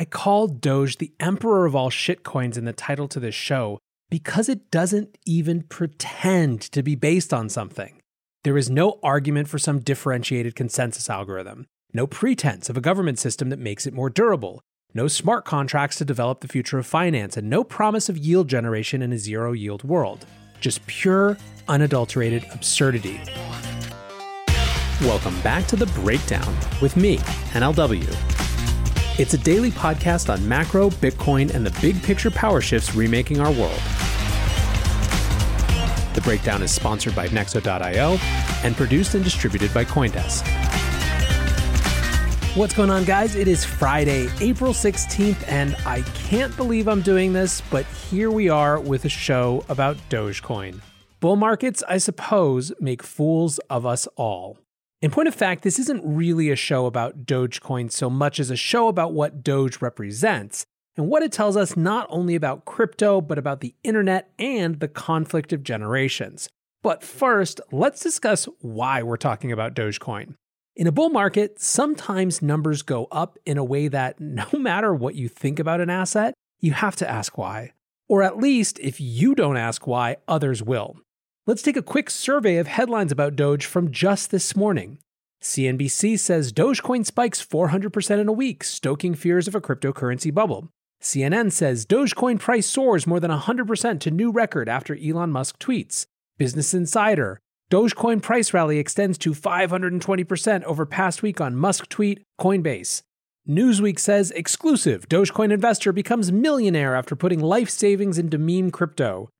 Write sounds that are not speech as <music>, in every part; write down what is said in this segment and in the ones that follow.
I called Doge the emperor of all shitcoins in the title to this show because it doesn't even pretend to be based on something. There is no argument for some differentiated consensus algorithm, no pretense of a government system that makes it more durable, no smart contracts to develop the future of finance, and no promise of yield generation in a zero yield world. Just pure, unadulterated absurdity. Welcome back to The Breakdown with me, NLW. It's a daily podcast on macro, Bitcoin, and the big picture power shifts remaking our world. The Breakdown is sponsored by Nexo.io and produced and distributed by Coindesk. What's going on, guys? It is Friday, April 16th, and I can't believe I'm doing this, but here we are with a show about Dogecoin. Bull markets, I suppose, make fools of us all. In point of fact, this isn't really a show about Dogecoin so much as a show about what Doge represents and what it tells us not only about crypto, but about the internet and the conflict of generations. But first, let's discuss why we're talking about Dogecoin. In a bull market, sometimes numbers go up in a way that <laughs> no matter what you think about an asset, you have to ask why. Or at least, if you don't ask why, others will. Let's take a quick survey of headlines about Doge from just this morning. CNBC says Dogecoin spikes 400% in a week, stoking fears of a cryptocurrency bubble. CNN says Dogecoin price soars more than 100% to new record after Elon Musk tweets. Business Insider Dogecoin price rally extends to 520% over past week on Musk tweet Coinbase. Newsweek says exclusive Dogecoin investor becomes millionaire after putting life savings into meme crypto.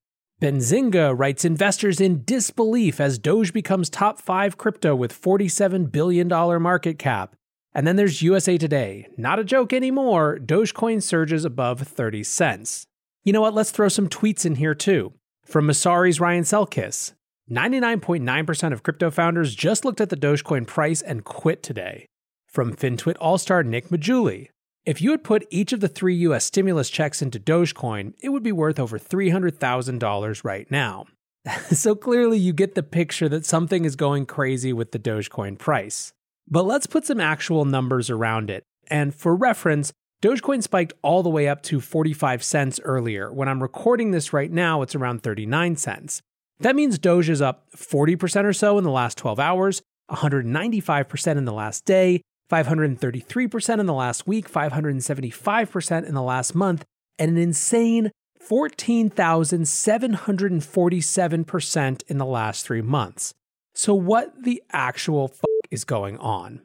Benzinga writes investors in disbelief as Doge becomes top five crypto with $47 billion market cap. And then there's USA Today. Not a joke anymore. Dogecoin surges above 30 cents. You know what? Let's throw some tweets in here too. From Messari's Ryan Selkis 99.9% of crypto founders just looked at the Dogecoin price and quit today. From FinTwit All Star Nick Maggiulli if you had put each of the three US stimulus checks into Dogecoin, it would be worth over $300,000 right now. <laughs> so clearly, you get the picture that something is going crazy with the Dogecoin price. But let's put some actual numbers around it. And for reference, Dogecoin spiked all the way up to 45 cents earlier. When I'm recording this right now, it's around 39 cents. That means Doge is up 40% or so in the last 12 hours, 195% in the last day, 533% in the last week, 575% in the last month, and an insane 14,747% in the last three months. So, what the actual is going on?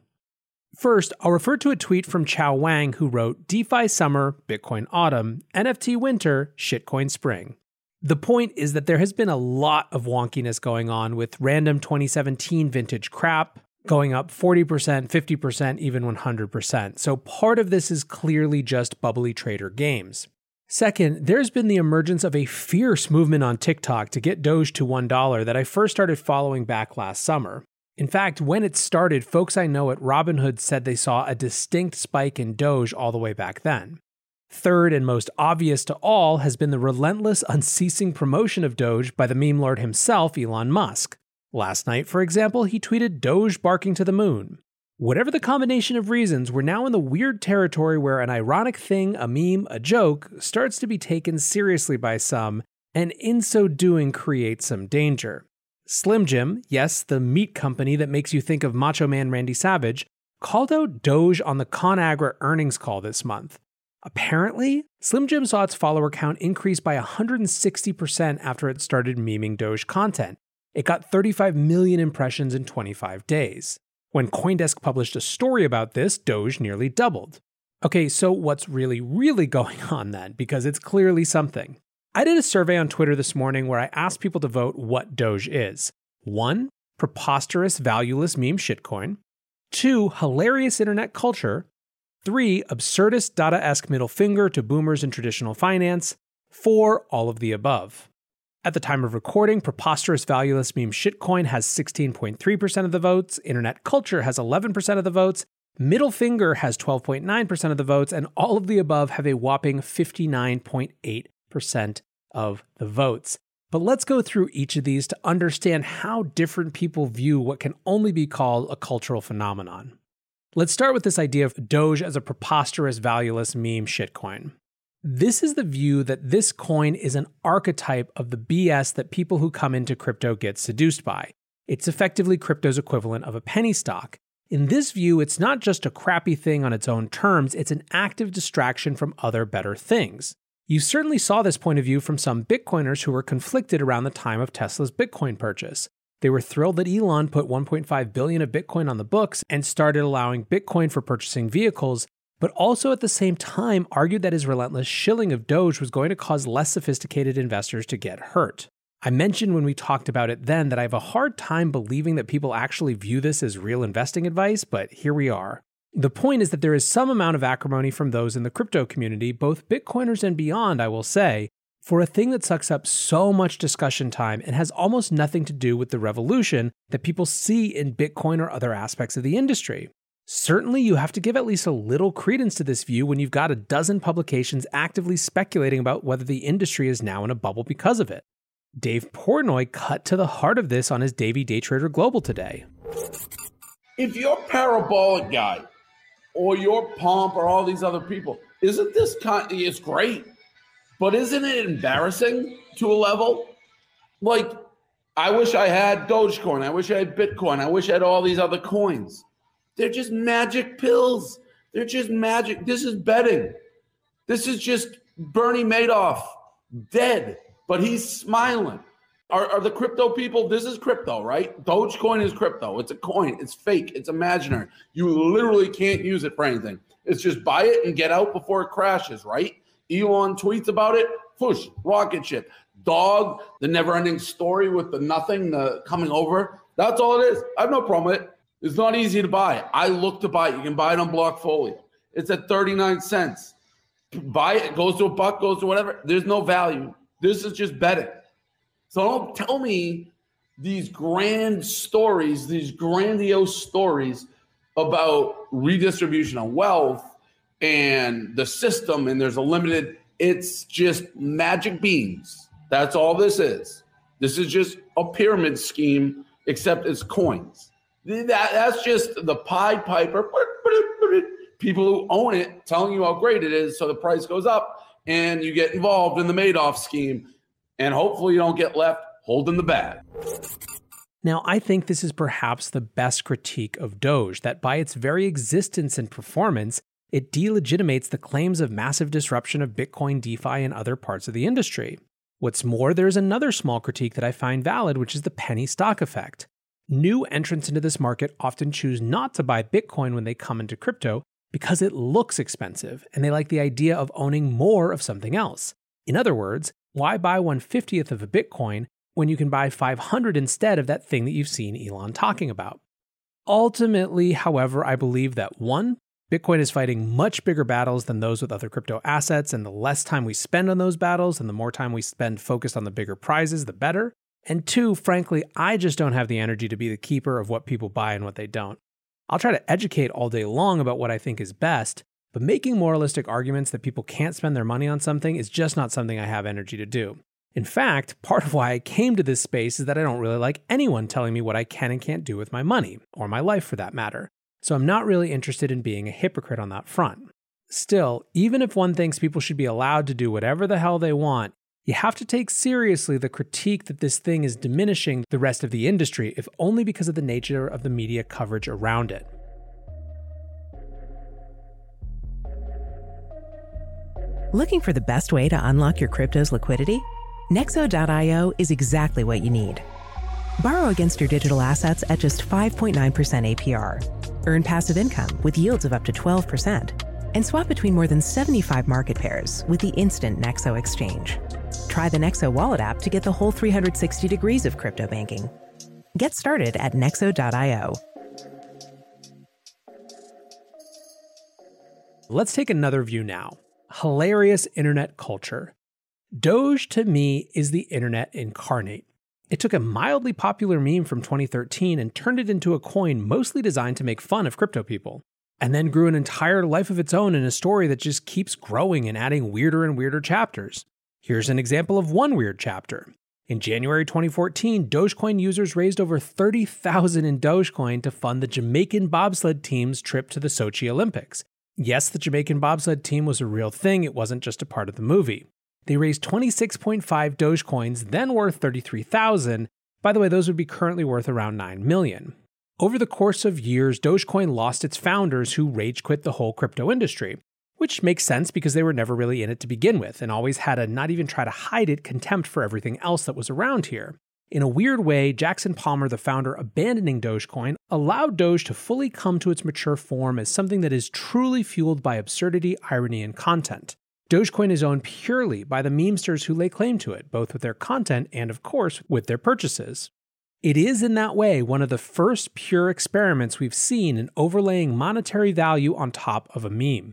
First, I'll refer to a tweet from Chao Wang who wrote DeFi summer, Bitcoin autumn, NFT winter, shitcoin spring. The point is that there has been a lot of wonkiness going on with random 2017 vintage crap, going up 40%, 50%, even 100%. So part of this is clearly just bubbly trader games. Second, there's been the emergence of a fierce movement on TikTok to get Doge to $1 that I first started following back last summer. In fact, when it started, folks I know at Robinhood said they saw a distinct spike in Doge all the way back then. Third and most obvious to all has been the relentless, unceasing promotion of Doge by the meme lord himself, Elon Musk. Last night, for example, he tweeted Doge barking to the moon. Whatever the combination of reasons, we're now in the weird territory where an ironic thing, a meme, a joke, starts to be taken seriously by some, and in so doing creates some danger. Slim Jim, yes, the meat company that makes you think of Macho Man Randy Savage, called out Doge on the ConAgra earnings call this month. Apparently, Slim Jim saw its follower count increase by 160% after it started memeing Doge content. It got 35 million impressions in 25 days. When Coindesk published a story about this, Doge nearly doubled. Okay, so what's really, really <laughs> going on then? Because it's clearly something. I did a survey on Twitter this morning where I asked people to vote what Doge is. One, preposterous, valueless meme shitcoin. Two, hilarious internet culture. Three, absurdist Dada esque middle finger to boomers in traditional finance. Four, all of the above. At the time of recording, preposterous valueless meme shitcoin has 16.3% of the votes, internet culture has 11% of the votes, middle finger has 12.9% of the votes, and all of the above have a whopping 59.8% of the votes. But let's go through each of these to understand how different people view what can only be called a cultural phenomenon. Let's start with this idea of Doge as a preposterous, valueless meme shitcoin. This is the view that this coin is an archetype of the BS that people who come into crypto get seduced by. It's effectively crypto's equivalent of a penny stock. In this view, it's not just a crappy thing on its own terms, it's an active distraction from other better things. You certainly saw this point of view from some Bitcoiners who were conflicted around the time of Tesla's Bitcoin purchase. They were thrilled that Elon put 1.5 billion of Bitcoin on the books and started allowing Bitcoin for purchasing vehicles, but also at the same time argued that his relentless shilling of Doge was going to cause less sophisticated investors to get hurt. I mentioned when we talked about it then that I have a hard time believing that people actually view this as real investing advice, but here we are. The point is that there is some amount of acrimony from those in the crypto community, both Bitcoiners and beyond, I will say, for a thing that sucks up so much discussion time and has almost nothing to do with the revolution that people see in Bitcoin or other aspects of the industry. Certainly, you have to give at least a little credence to this view when you've got a dozen publications actively speculating about whether the industry is now in a bubble because of it. Dave Portnoy cut to the heart of this on his Davey Day Trader Global today. If you're parabolic guy or your pomp or all these other people. Isn't this kind? It's great, but isn't it embarrassing to a level? Like, I wish I had Dogecoin. I wish I had Bitcoin. I wish I had all these other coins. They're just magic pills. They're just magic. This is betting. This is just Bernie Madoff dead, but he's smiling. Are, are, the crypto people? This is crypto, right? Dogecoin is crypto. It's a coin. It's fake. It's imaginary. You literally can't use it for anything. It's just buy it and get out before it crashes, right? Elon tweets about it. Push rocket ship. Dog, the never-ending story with the nothing, the coming over. That's all it is. I have no problem with it. It's not easy to buy. I look to buy it. You can buy it on Blockfolio. It's at 39 cents. Buy it. it goes to a buck, goes to whatever. There's no value. This is just betting. So don't tell me these grand stories, these grandiose stories about redistribution of wealth and the system, and there's a limited, it's just magic beans. That's all this is. This is just a pyramid scheme, except it's coins. That, that's just the Pied Piper, people who own it telling you how great it is. So the price goes up and you get involved in the Madoff scheme and hopefully you don't get left holding the bag. Now, I think this is perhaps the best critique of Doge, that by its very existence and performance, it delegitimates the claims of massive disruption of Bitcoin, DeFi, and other parts of the industry. What's more, there's another small critique that I find valid, which is the penny stock effect. New entrants into this market often choose not to buy Bitcoin when they come into crypto because it looks expensive and they like the idea of owning more of something else. In other words, why buy 150th of a Bitcoin when you can buy 500 instead of that thing that you've seen Elon talking about? Ultimately, however, I believe that one, Bitcoin is fighting much bigger battles than those with other crypto assets, and the less time we spend on those battles and the more time we spend focused on the bigger prizes, the better. And two, frankly, I just don't have the energy to be the keeper of what people buy and what they don't. I'll try to educate all day long about what I think is best, but making moralistic arguments that people can't spend their money on something is just not something I have energy to do. In fact, <laughs> part of why I came to this space is that I don't really like anyone telling me what I can and can't do with my money, or my life for that matter. So I'm not really interested in being a hypocrite on that front. Still, even if one thinks people should be allowed to do whatever the hell they want, you have to take seriously the critique that this thing is diminishing the rest of the industry, if only because of the nature of the media coverage around it. Looking for the best way to unlock your crypto's liquidity? Nexo.io is exactly what you need. Borrow against your digital assets at just 5.9% APR. Earn passive income with yields of up to 12%. And swap between more than 75 market pairs with the instant Nexo exchange. Try the Nexo wallet app to get the whole 360 degrees of crypto banking. Get started at nexo.io. Let's take another view now. Hilarious internet culture. Doge to me is the internet incarnate. It took a mildly popular meme from 2013 and turned it into a coin mostly designed to make fun of crypto people, and then grew an entire life of its own in a story that just keeps growing and adding weirder and weirder chapters. Here's an example of one weird chapter. In January 2014, Dogecoin users raised over 30,000 in Dogecoin to fund the Jamaican bobsled team's trip to the Sochi Olympics. Yes, the Jamaican bobsled team was a real thing, it wasn't just a part of the movie. They raised 26.5 Dogecoins, then worth 33,000. By the way, those would be currently worth around 9 million. Over the course of years, Dogecoin lost its founders who rage quit the whole crypto industry, which makes sense because they were never really in it to begin with and always had a not even try to hide it contempt for everything else that was around here. In a weird way, Jackson Palmer, the founder, abandoning Dogecoin, allowed Doge to fully come to its mature form as something that is truly fueled by absurdity, irony, and content. Dogecoin is owned purely by the memesters who lay claim to it, both with their content and, of course, with their purchases. It is, in that way, one of the first pure experiments we've seen in overlaying monetary value on top of a meme.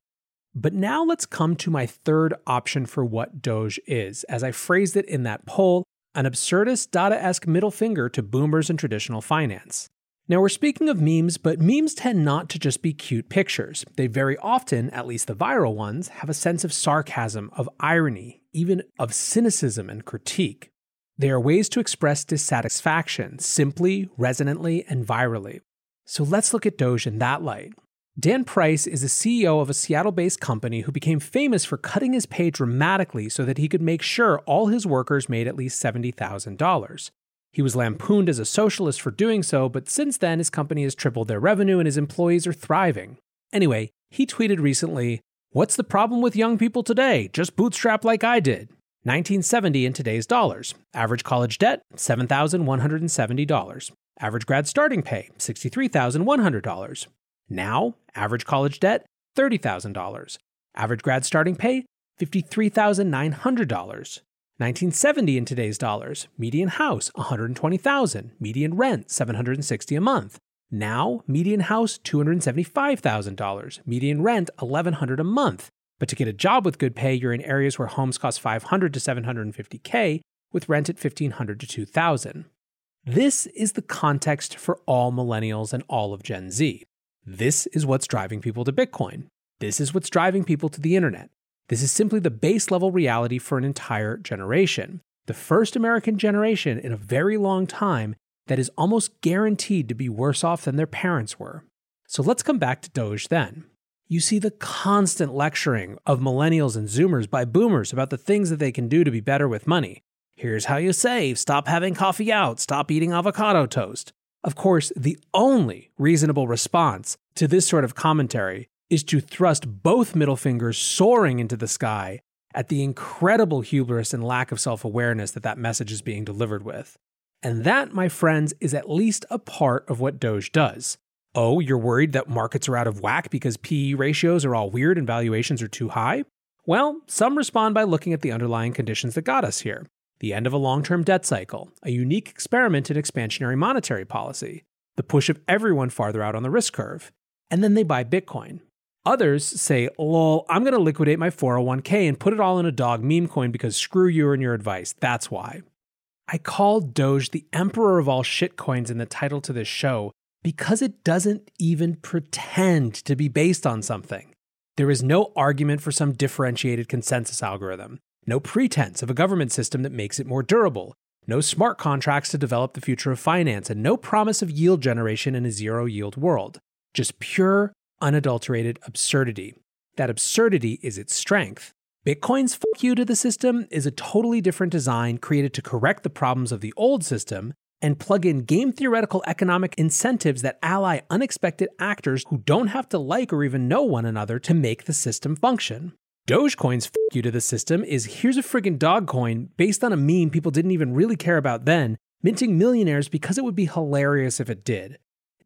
But now let's come to my third option for what Doge is, as I phrased it in that poll an absurdist Dada esque middle finger to boomers and traditional finance. Now, we're speaking of memes, but memes tend not to just be cute pictures. They very often, at least the viral ones, have a sense of sarcasm, of irony, even of cynicism and critique. They are ways to express dissatisfaction, simply, resonantly, and virally. So let's look at Doge in that light. Dan Price is the CEO of a Seattle based company who became famous for cutting his pay dramatically so that he could make sure all his workers made at least $70,000. He was lampooned as a socialist for doing so, but since then his company has tripled their revenue and his employees are thriving. Anyway, he tweeted recently What's the problem with young people today? Just bootstrap like I did. 1970 in today's dollars. Average college debt, $7,170. Average grad starting pay, $63,100. Now, average college debt, $30,000. Average grad starting pay, $53,900. 1970 in today's dollars, median house 120,000, median rent 760 a month. Now, median house $275,000, median rent 1100 a month. But to get a job with good pay, you're in areas where homes cost 500 to 750k with rent at 1500 to 2000. This is the context for all millennials and all of Gen Z. This is what's driving people to Bitcoin. This is what's driving people to the internet. This is simply the base level reality for an entire generation. The first American generation in a very long time that is almost guaranteed to be worse off than their parents were. So let's come back to Doge then. You see the constant lecturing of millennials and zoomers by boomers about the things that they can do to be better with money. Here's how you save stop having coffee out, stop eating avocado toast. Of course, the only reasonable response to this sort of commentary is to thrust both middle fingers soaring into the sky at the incredible hubris and lack of self awareness that that message is being delivered with. And that, my friends, is at least a part of what Doge does. Oh, you're worried that markets are out of whack because PE ratios are all weird and valuations are too high? Well, some respond by looking at the underlying conditions that got us here the end of a long term debt cycle, a unique experiment in expansionary monetary policy, the push of everyone farther out on the risk curve, and then they buy Bitcoin. Others say, lol, I'm going to liquidate my 401k and put it all in a dog meme coin because screw you and your advice. That's why. I call Doge the emperor of all shitcoins in the title to this show because it doesn't even pretend to be based on something. There is no argument for some differentiated consensus algorithm, no pretense of a government system that makes it more durable, no smart contracts to develop the future of finance, and no promise of yield generation in a zero yield world. Just pure unadulterated absurdity. That absurdity is its strength. Bitcoin's fuck you to the system is a totally different design created to correct the problems of the old system and plug in game theoretical economic incentives that ally unexpected actors who don't have to like or even know one another to make the system function. Dogecoin's f you to the system is here's a friggin' dog coin based on a meme people didn't even really care about then, minting millionaires because it would be hilarious if it did.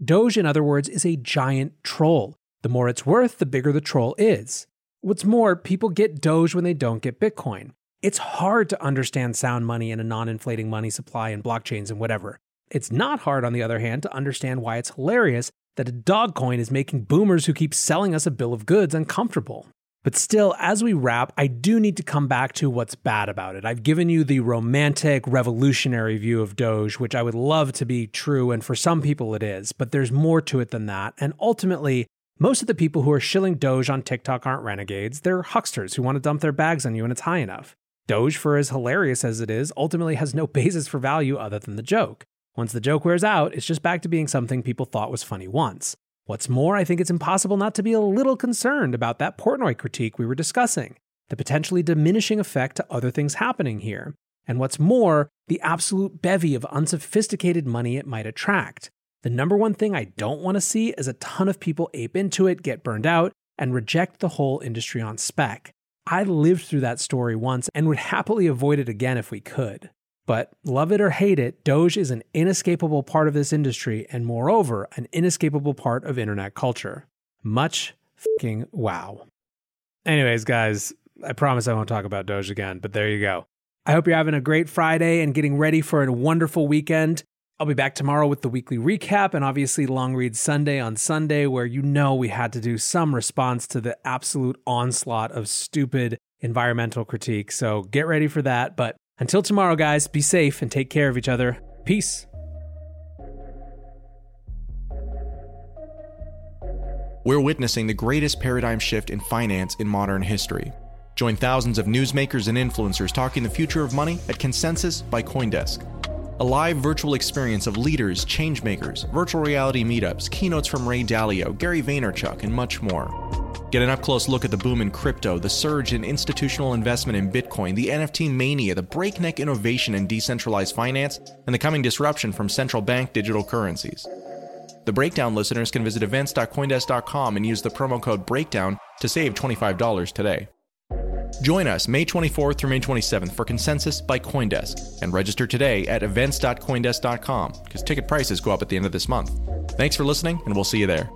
Doge, in other words, is a giant troll. The more it's worth, the bigger the troll is. What's more, people get Doge when they don't get Bitcoin. It's hard to understand sound money and a non inflating money supply and blockchains and whatever. It's not hard, on the other hand, to understand why it's hilarious that a dog coin is making boomers who keep selling us a bill of goods uncomfortable. But still, as we wrap, I do need to come back to what's bad about it. I've given you the romantic, revolutionary view of Doge, which I would love to be true, and for some people it is, but there's more to it than that. And ultimately, most of the people who are shilling Doge on TikTok aren't renegades, they're hucksters who want to dump their bags on you and it's high enough. Doge, for as hilarious as it is, ultimately has no <laughs> basis for value other than the joke. Once the joke wears out, it's just back to being something people thought was funny once. What's more, I think it's impossible not to be a little concerned about that Portnoy critique we were discussing, the potentially diminishing effect to other things happening here. And what's more, the absolute bevy of unsophisticated money it might attract. The number one thing I don't want to see is a ton of people ape into it, get burned out, and reject the whole industry on spec. I lived through that story once and would <laughs> happily avoid it again if we could. But love it or hate it, Doge is an inescapable part of this industry and, moreover, an inescapable part of internet culture. Much fucking wow. Anyways, guys, I promise I won't talk about Doge again, but there you go. I hope you're having a great Friday and getting ready for a wonderful weekend. I'll be back tomorrow with the weekly recap and obviously Long Read Sunday on Sunday, where you know we had to do some response to the absolute onslaught of stupid environmental critique. So get ready for that. But until tomorrow, guys, be safe and take care of each other. Peace. We're witnessing the greatest paradigm shift in finance in modern history. Join thousands of newsmakers and influencers talking the future of money at Consensus by Coindesk. A live virtual experience of leaders, changemakers, virtual reality meetups, keynotes from Ray Dalio, Gary Vaynerchuk, and much more. Get an up close look at the boom in crypto, the surge in institutional investment in Bitcoin, the NFT mania, the breakneck innovation in decentralized finance, and the coming disruption from central bank digital currencies. The Breakdown listeners can visit events.coindesk.com and use the promo code BREAKDOWN to save $25 today. Join us May 24th through May 27th for Consensus by Coindesk and register today at events.coindesk.com because ticket prices go up at the end of this month. Thanks for listening, and we'll see you there.